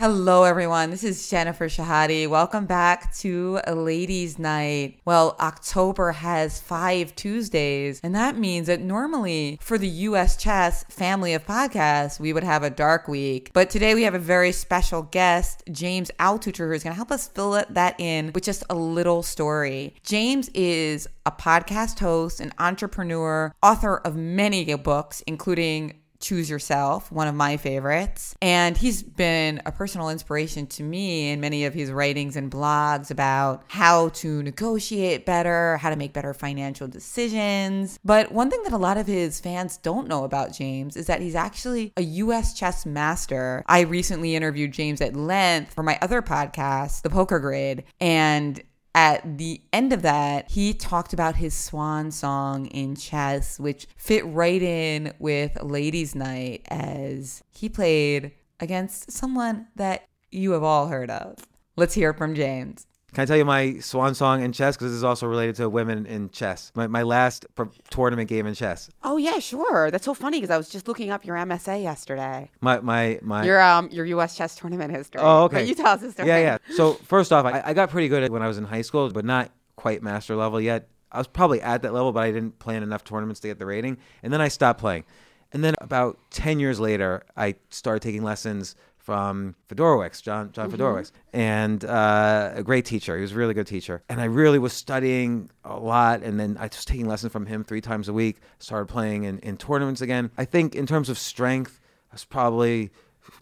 Hello, everyone. This is Jennifer Shahade. Welcome back to ladies' night. Well, October has five Tuesdays, and that means that normally for the US Chess family of podcasts, we would have a dark week. But today we have a very special guest, James Altucher, who's going to help us fill that in with just a little story. James is a podcast host, an entrepreneur, author of many books, including Choose Yourself, one of my favorites. And he's been a personal inspiration to me in many of his writings and blogs about how to negotiate better, how to make better financial decisions. But one thing that a lot of his fans don't know about James is that he's actually a US chess master. I recently interviewed James at length for my other podcast, The Poker Grid, and at the end of that, he talked about his swan song in chess, which fit right in with Ladies' Night as he played against someone that you have all heard of. Let's hear from James. Can I tell you my swan song in chess? Because this is also related to women in chess. My, my last tournament game in chess. Oh yeah, sure. That's so funny because I was just looking up your MSA yesterday. My my my. Your um your U.S. chess tournament history. Oh okay. But you tell us the story. Yeah yeah. So first off, I, I got pretty good when I was in high school, but not quite master level yet. I was probably at that level, but I didn't play in enough tournaments to get the rating. And then I stopped playing. And then about ten years later, I started taking lessons from Fedorowicz, John John mm-hmm. Fedorowicz, and uh, a great teacher. He was a really good teacher, and I really was studying a lot. And then I was taking lessons from him three times a week. Started playing in, in tournaments again. I think in terms of strength, I was probably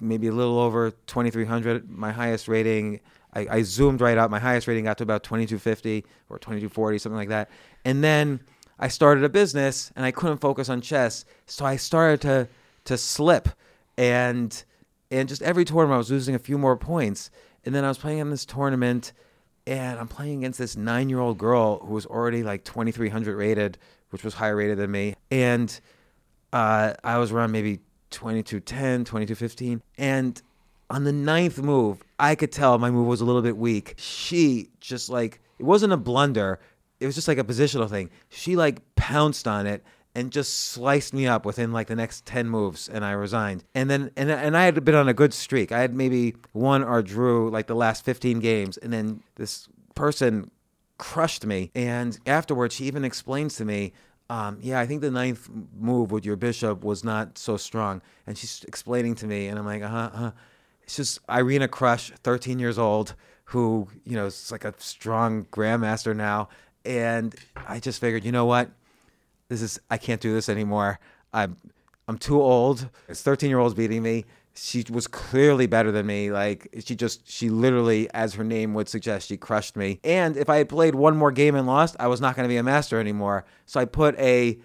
maybe a little over 2300. My highest rating, I, I zoomed right out. My highest rating got to about 2250 or 2240, something like that. And then I started a business, and I couldn't focus on chess, so I started to to slip and and just every tournament I was losing a few more points. And then I was playing in this tournament, and I'm playing against this nine year old girl who was already like 2,300 rated, which was higher rated than me. And uh, I was around maybe 2210, 2215. And on the ninth move, I could tell my move was a little bit weak. She just like, it wasn't a blunder, it was just like a positional thing. She like pounced on it and just sliced me up within like the next 10 moves and I resigned. And then and and I had been on a good streak. I had maybe won or drew like the last 15 games and then this person crushed me and afterwards she even explains to me um, yeah, I think the ninth move with your bishop was not so strong. And she's explaining to me, and I'm like, uh huh, uh-huh. It's just Irina Krush, 13 years old, who, you know, is like a strong grandmaster now. And I just figured, you know what? This is I can't do this anymore. I'm I'm too old. It's 13 year olds beating me. She was clearly better than me. Like she just she literally, as her name would suggest, she crushed me. And if I had played one more game and lost, I was not going to be a master anymore. So I put a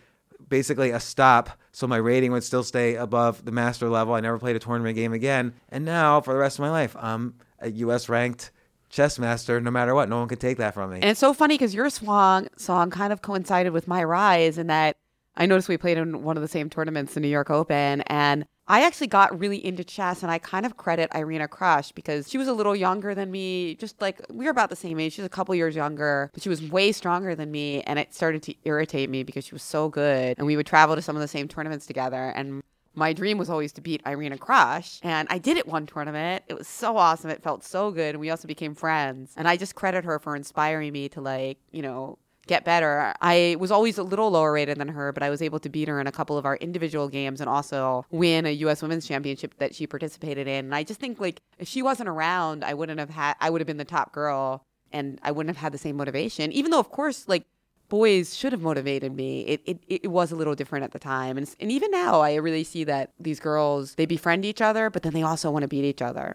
basically a stop so my rating would still stay above the master level. I never played a tournament game again. And now for the rest of my life, I'm a US ranked chess master no matter what. No one could take that from me. And it's so funny because your swan song kind of coincided with my rise in that I noticed we played in one of the same tournaments, the New York Open, and I actually got really into chess and I kind of credit Irina Krush because she was a little younger than me, just like we were about the same age. She was a couple years younger, but she was way stronger than me and it started to irritate me because she was so good. And we would travel to some of the same tournaments together and my dream was always to beat Irina Krush. And I did it one tournament. It was so awesome. It felt so good. And we also became friends. And I just credit her for inspiring me to, like, you know, get better. I was always a little lower rated than her, but I was able to beat her in a couple of our individual games and also win a US Women's Championship that she participated in. And I just think like if she wasn't around, I wouldn't have had I would have been the top girl and I wouldn't have had the same motivation. Even though of course like boys should have motivated me. It, it, it was a little different at the time. And, and even now, I really see that these girls, they befriend each other, but then they also want to beat each other.